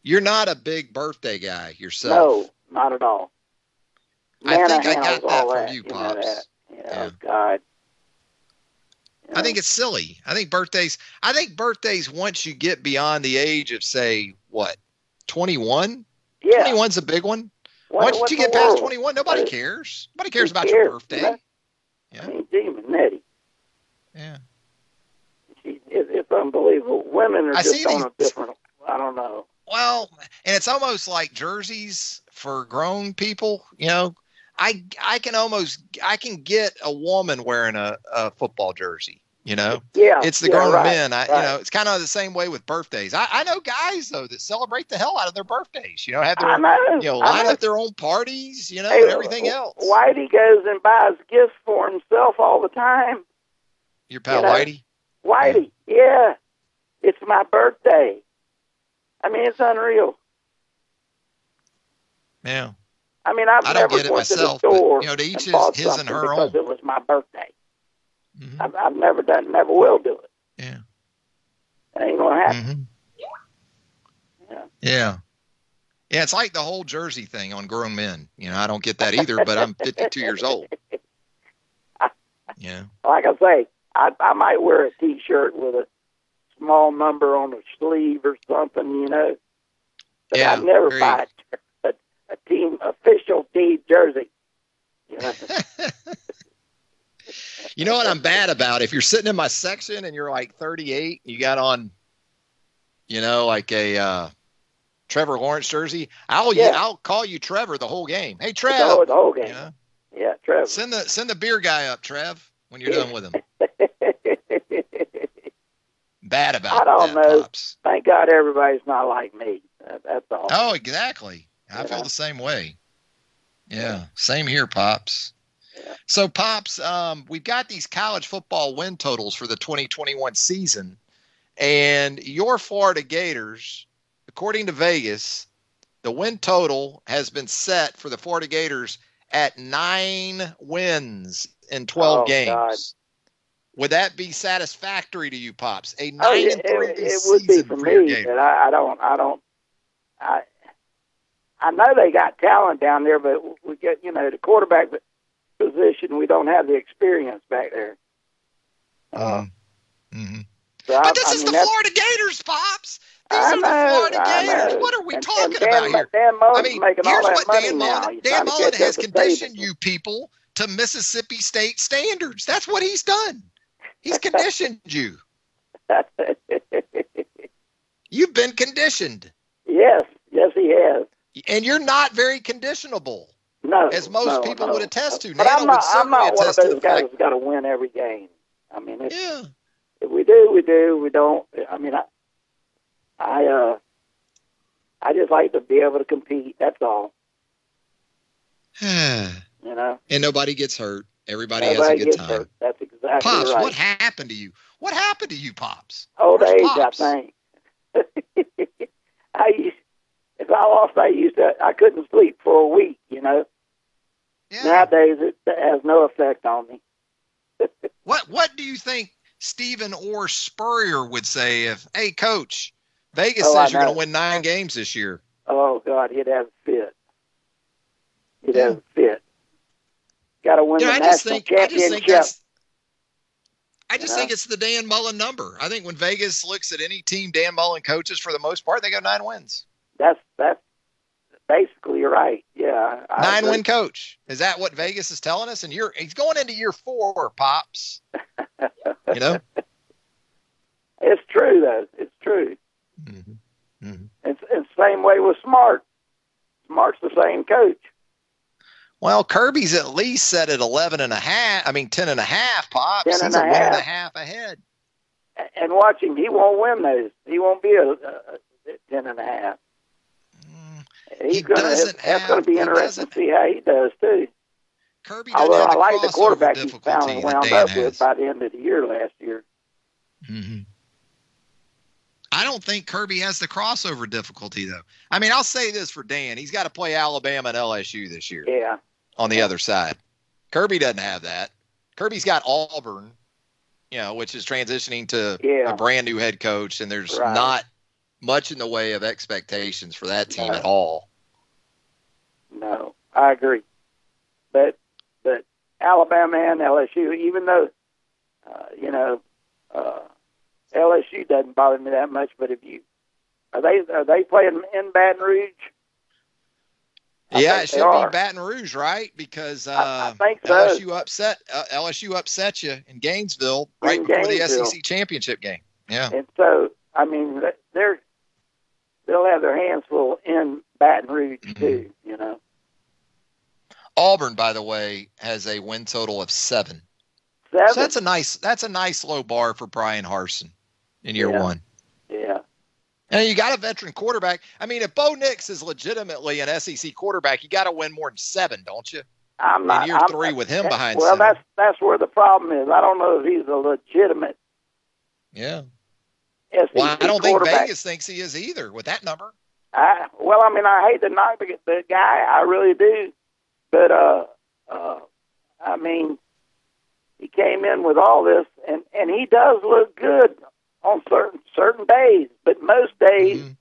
Speaker 5: You're not a big birthday guy yourself.
Speaker 13: No, not at all.
Speaker 5: I
Speaker 13: Man,
Speaker 5: think I got that from
Speaker 13: that,
Speaker 5: you,
Speaker 13: know
Speaker 5: Pops.
Speaker 13: that. You know, God.
Speaker 5: I think it's silly. I think birthdays. I think birthdays once you get beyond the age of say what, twenty one.
Speaker 13: Yeah.
Speaker 5: Twenty one's a big one.
Speaker 13: What-
Speaker 5: once you get past twenty one, nobody cares. Nobody cares about
Speaker 13: cares,
Speaker 5: your birthday.
Speaker 13: man? I mean, demon Nettie.
Speaker 5: Yeah.
Speaker 13: She, it, it's unbelievable. Women are
Speaker 5: I
Speaker 13: just on
Speaker 5: these-
Speaker 13: a different. I don't know.
Speaker 5: Well, and it's almost like jerseys for grown people. You know, I I can almost I can get a woman wearing a, a football jersey. You know,
Speaker 13: Yeah,
Speaker 5: it's the
Speaker 13: yeah,
Speaker 5: grown
Speaker 13: right,
Speaker 5: men. I you know, it's kind of the same way with birthdays. I, I know guys though that celebrate the hell out of their birthdays. You know, have their
Speaker 13: know,
Speaker 5: you know line up their own parties. You know,
Speaker 13: Hey,
Speaker 5: and everything else.
Speaker 13: Whitey goes and buys gifts for himself all the time.
Speaker 5: Your pal
Speaker 13: you know,
Speaker 5: Whitey.
Speaker 13: Whitey, yeah. It's my birthday. I mean, it's unreal.
Speaker 5: Yeah.
Speaker 13: I mean, I've
Speaker 5: I don't
Speaker 13: never
Speaker 5: get it myself, but, you know, to each his- his and her
Speaker 13: because
Speaker 5: own.
Speaker 13: it was my birthday. I've, I've never done, never will do it.
Speaker 5: Yeah.
Speaker 13: It ain't gonna happen.
Speaker 5: Mhm. Yeah. Yeah, it's like the whole jersey thing on grown men. You know, I don't get that either, but I'm 52 years old. Yeah.
Speaker 13: Like I say, I I might wear a T-shirt with a small number on the sleeve or something, you know. But
Speaker 5: Yeah,
Speaker 13: I'd never buy a, a, team official team jersey. You know?
Speaker 5: You know what I'm bad about? If you're sitting in my section and you're like 38, you got on, you know, like a uh, Trevor Lawrence jersey, I'll
Speaker 13: Yeah.
Speaker 5: I'll call you Trevor the whole game. Hey, Trev.
Speaker 13: the, whole, game.
Speaker 5: You know?
Speaker 13: Yeah, Trevor.
Speaker 5: Send the send the beer guy up, Trev, when you're done with him. Bad about it.
Speaker 13: I don't
Speaker 5: that,
Speaker 13: know.
Speaker 5: Pops.
Speaker 13: Thank God everybody's not like me. That's all.
Speaker 5: Oh, exactly. I
Speaker 13: You
Speaker 5: feel the same way. Yeah, same here, Pops. So, Pops, um, we've got these college football win totals for the 2021 season, and your Florida Gators, according to Vegas, the win total has been set for the Florida Gators at nine wins in 12
Speaker 13: Oh,
Speaker 5: games.
Speaker 13: God.
Speaker 5: Would that be satisfactory to you, Pops? A nine
Speaker 13: Oh, yeah,
Speaker 5: and three
Speaker 13: it, it would be
Speaker 5: season
Speaker 13: for
Speaker 5: for
Speaker 13: me,
Speaker 5: Gators.
Speaker 13: I, I don't. I don't. I I know they got talent down there, but we get you know the quarterback position. We don't have the experience back there.
Speaker 5: Uh,
Speaker 13: So I,
Speaker 5: But this
Speaker 13: I
Speaker 5: is
Speaker 13: mean,
Speaker 5: the Florida Gators, Pops. These
Speaker 13: I
Speaker 5: are
Speaker 13: know,
Speaker 5: the Florida
Speaker 13: I
Speaker 5: Gators.
Speaker 13: know.
Speaker 5: What are we
Speaker 13: And-
Speaker 5: talking
Speaker 13: and Dan,
Speaker 5: about here?
Speaker 13: Dan Mullen's
Speaker 5: I mean,
Speaker 13: making all
Speaker 5: here's
Speaker 13: that
Speaker 5: what
Speaker 13: money
Speaker 5: Dan. Mullen,
Speaker 13: He's
Speaker 5: Dan Mullen has conditioned you people to Mississippi State standards. That's what he's done. He's conditioned you. You've been conditioned,
Speaker 13: yes, yes, he has.
Speaker 5: And you're not very conditionable,
Speaker 13: No,
Speaker 5: as most
Speaker 13: no,
Speaker 5: people
Speaker 13: no.
Speaker 5: would attest to.
Speaker 13: But
Speaker 5: Nana
Speaker 13: I'm not. I'm not one of those guys who's got to win every game. I mean,
Speaker 5: Yeah.
Speaker 13: if we do, we do. We don't. I mean, I, I, uh, I just like to be able to compete. That's all. You know.
Speaker 5: And nobody gets hurt. Everybody
Speaker 13: Everybody
Speaker 5: has a good time.
Speaker 13: hurt. That's exactly
Speaker 5: Pops,
Speaker 13: right.
Speaker 5: what happened to you? What happened to you, Pops?
Speaker 13: Old
Speaker 5: Where's
Speaker 13: age,
Speaker 5: Pops?
Speaker 13: I think. I used, if I lost, I used to. I couldn't sleep for a week. You know. Nowadays, it has no effect on me.
Speaker 5: What What do you think Stephen or Spurrier would say if, hey, Coach, Vegas
Speaker 13: Oh,
Speaker 5: says you're going to win nine games this year?
Speaker 13: Oh God, he'd have a fit. He'd have a fit. Got to win the
Speaker 5: I just
Speaker 13: national
Speaker 5: think I just think
Speaker 13: championship.
Speaker 5: I just think uh-huh. it's the Dan Mullen number. I think when Vegas looks at any team Dan Mullen coaches, for the most part, they go nine wins.
Speaker 13: That's that's basically right. Yeah,
Speaker 5: Nine win coach. Is that what Vegas is telling us? And you're he's going into year four, pops. You know.
Speaker 13: It's true though. It's true.
Speaker 5: Mm-hmm.
Speaker 13: It's it's the same way with Smart. Smart's the same coach.
Speaker 5: Well, Kirby's at least set at 11 and a half. I mean, 10 and a half, Pops.
Speaker 13: 10
Speaker 5: He's
Speaker 13: and
Speaker 5: a
Speaker 13: a
Speaker 5: one and a
Speaker 13: half.
Speaker 5: ahead.
Speaker 13: And watch him. He won't win those. He won't be a, a, a ten and a half. He's gonna.
Speaker 5: Mm. doesn't
Speaker 13: That's going to be interesting to see how he does too.
Speaker 5: Kirby
Speaker 13: Although I like the quarterback he found
Speaker 5: that
Speaker 13: wound
Speaker 5: Dan
Speaker 13: up
Speaker 5: has.
Speaker 13: with by the end of the year last year.
Speaker 5: hmm I don't think Kirby has the crossover difficulty though. I mean, I'll say this for Dan: he's got to play Alabama and LSU this year
Speaker 13: Yeah.
Speaker 5: on the other side. Kirby doesn't have that. Kirby's got Auburn, you know, which is transitioning to
Speaker 13: Yeah.
Speaker 5: a brand new head coach, and there's
Speaker 13: Right.
Speaker 5: not much in the way of expectations for that team
Speaker 13: No.
Speaker 5: at all.
Speaker 13: No, I agree. But but Alabama and LSU, even though uh, you know uh, LSU doesn't bother me that much, but if you are they are they playing in Baton Rouge? I
Speaker 5: yeah, it should
Speaker 13: are.
Speaker 5: be Baton Rouge, right? Because uh,
Speaker 13: I- I think so.
Speaker 5: LSU upset uh, LSU upset you in Gainesville right
Speaker 13: In
Speaker 5: before
Speaker 13: Gainesville.
Speaker 5: the SEC championship game. Yeah.
Speaker 13: And so I mean they're they'll have their hands full in Baton Rouge
Speaker 5: Mm-hmm.
Speaker 13: too. You know.
Speaker 5: Auburn, by the way, has a win total of seven.
Speaker 13: Seven.
Speaker 5: So that's a nice that's a nice low bar for Bryan Harsin in year
Speaker 13: Yeah.
Speaker 5: one.
Speaker 13: Yeah.
Speaker 5: And you got a veteran quarterback. I mean, if Bo Nix is legitimately an SEC quarterback, you got to win more than seven, don't you?
Speaker 13: I'm not
Speaker 5: in year
Speaker 13: I'm-
Speaker 5: three with him behind
Speaker 13: Well, that's that's where the problem is. I don't know if he's a legitimate
Speaker 5: Yeah.
Speaker 13: SEC
Speaker 5: Well, I don't think. Vegas thinks he is either with that number.
Speaker 13: I, well, I mean, I hate to knock the, the guy, I really do, but uh, uh, I mean, he came in with all this, and and he does look good on certain certain days, but most days
Speaker 5: Mm-hmm.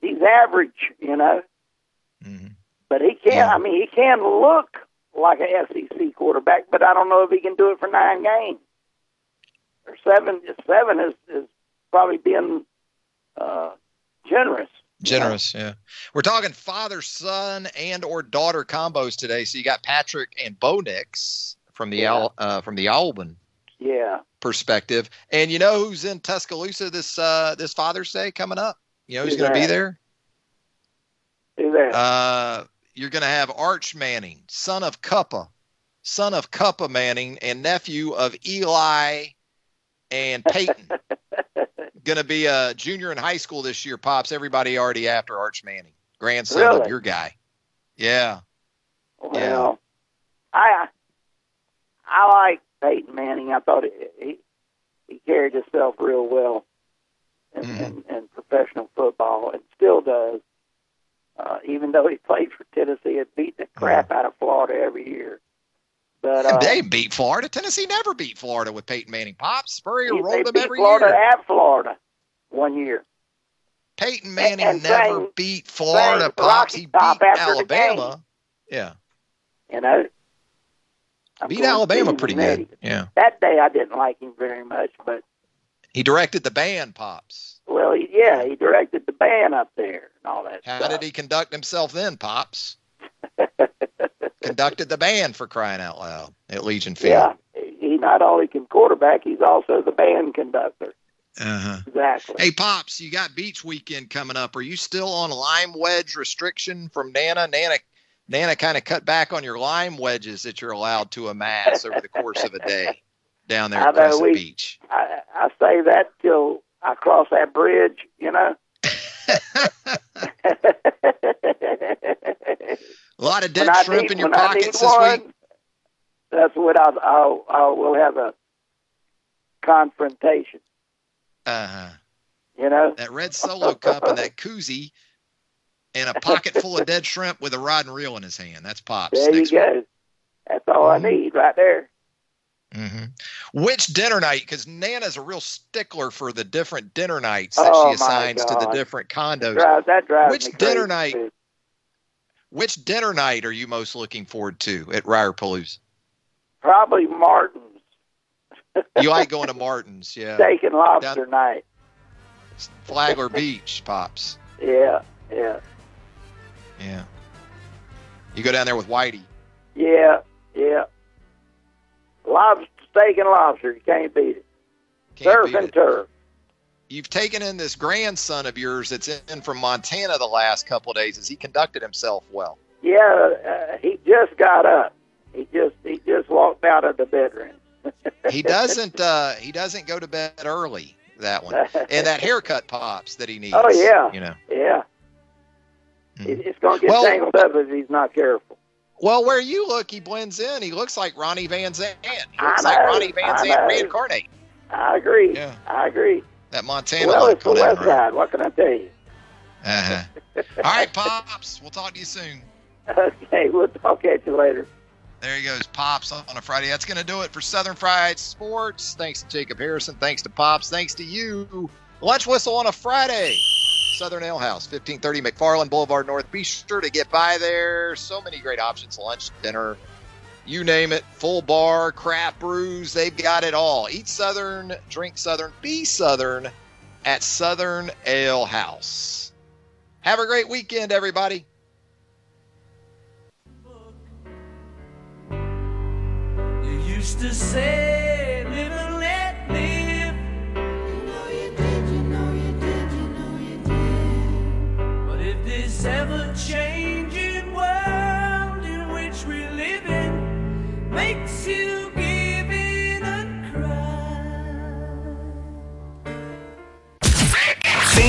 Speaker 13: he's average, you know. But he can, I mean, he can look like a SEC quarterback, but I don't know if he can do it for nine games or seven. Seven is is probably being uh, generous.
Speaker 5: Generous, yeah. We're talking father, son, and or daughter combos today. So you got Patrick and Bo Nix from the
Speaker 13: Yeah.
Speaker 5: Al, uh, from the Auburn
Speaker 13: Yeah.
Speaker 5: perspective. And you know who's in Tuscaloosa this uh, this Father's Day coming up? You know who's going to be there?
Speaker 13: Who's that?
Speaker 5: Uh, you're going to have Arch Manning, son of Cooper, son of Cooper Manning, and nephew of Eli and Peyton. going to be a junior in high school this year. Pops everybody already after Arch Manning, grandson of your guy. Yeah.
Speaker 13: Well, I I like Peyton Manning. I thought he he, he carried himself real well in,
Speaker 5: Mm-hmm.
Speaker 13: in, in professional football, and still does. Uh, even though he played for Tennessee and beat the crap out of Florida every year, but uh,
Speaker 5: they beat Florida. Tennessee never beat Florida with Peyton Manning. Pops Spurrier
Speaker 13: he- they
Speaker 5: rolled them
Speaker 13: beat
Speaker 5: every
Speaker 13: Florida
Speaker 5: year.
Speaker 13: at Florida one year.
Speaker 5: Peyton Manning
Speaker 13: and
Speaker 5: never
Speaker 13: sang-
Speaker 5: beat Florida. Pops he beat
Speaker 13: Top after the
Speaker 5: Alabama. Yeah,
Speaker 13: You know, I'm
Speaker 5: beat Alabama pretty good. Yeah,
Speaker 13: That day I didn't like him very much, but
Speaker 5: he directed the band. Pops.
Speaker 13: well, yeah, he directed the band up there and all that
Speaker 5: How
Speaker 13: stuff.
Speaker 5: did he conduct himself then, Pops? Conducted the band for crying out loud at Legion Field.
Speaker 13: Yeah, he not only can quarterback, he's also the band conductor.
Speaker 5: Uh-huh.
Speaker 13: Exactly.
Speaker 5: Hey, Pops, you got beach weekend coming up. Are you still on lime wedge restriction from Nana? Nana, Nana kind of cut back on your lime wedges that you're allowed to amass over the course of a day down there
Speaker 13: I
Speaker 5: at Crescent
Speaker 13: we-
Speaker 5: Beach.
Speaker 13: I, I say that till I cross that bridge, you know.
Speaker 5: A lot of dead shrimp
Speaker 13: need-
Speaker 5: in your pockets this
Speaker 13: one,
Speaker 5: week.
Speaker 13: That's what I'll, I'll, I'll we'll have a confrontation.
Speaker 5: Uh-huh.
Speaker 13: You know,
Speaker 5: That red solo cup and that koozie and a pocket full of dead shrimp with a rod and reel in his hand. That's Pops.
Speaker 13: there you
Speaker 5: next week.
Speaker 13: go. That's all I need right there.
Speaker 5: hmm Which dinner night? Because Nana's a real stickler for the different dinner nights that
Speaker 13: Oh,
Speaker 5: she assigns to the different condos.
Speaker 13: Drive, that drives
Speaker 5: Which dinner night?
Speaker 13: too.
Speaker 5: Which dinner night are you most looking forward to at Reier Palooza?
Speaker 13: Probably Martin's
Speaker 5: You like going to Martin's, yeah.
Speaker 13: steak and lobster night.
Speaker 5: Flagler Beach, pops.
Speaker 13: Yeah, yeah,
Speaker 5: Yeah. You go down there with Whitey.
Speaker 13: yeah, yeah. Lobster, steak and lobster. You can't beat it.
Speaker 5: Can't
Speaker 13: Surf
Speaker 5: beat
Speaker 13: and
Speaker 5: it.
Speaker 13: turf.
Speaker 5: You've taken in this grandson of yours that's in from Montana the last couple of days. Has he conducted himself well?
Speaker 13: Yeah, uh, he just got up. He just he just walked out of the bedroom.
Speaker 5: He doesn't. Uh, he doesn't go to bed early. That one and that haircut pops that he needs.
Speaker 13: Oh yeah,
Speaker 5: You know.
Speaker 13: yeah. It- It's going to get
Speaker 5: Well-
Speaker 13: tangled up if he's not careful.
Speaker 5: Well, where you look, he blends in. He looks like Ronnie Van Zant. He looks like Ronnie Van Zant reincarnate.
Speaker 13: I agree.
Speaker 5: Yeah.
Speaker 13: I agree.
Speaker 5: That Montana
Speaker 13: well, it's the West? Side. What can I tell you?
Speaker 5: Uh-huh. All right, pops. We'll talk to you soon.
Speaker 13: Okay, we'll talk at you later.
Speaker 5: There he goes, Pops on a Friday. That's going to do it for Southern Fried Sports. Thanks to Jacob Harrison. Thanks to Pops. Thanks to you. Lunch whistle on a Friday. Southern Ale House, 1530 McFarland Boulevard North. Be sure to get by there. So many great options lunch, dinner, you name it. Full bar, craft brews. They've got it all. Eat Southern, drink Southern, be Southern at Southern Ale House. Have a great weekend, everybody.
Speaker 11: You used to say,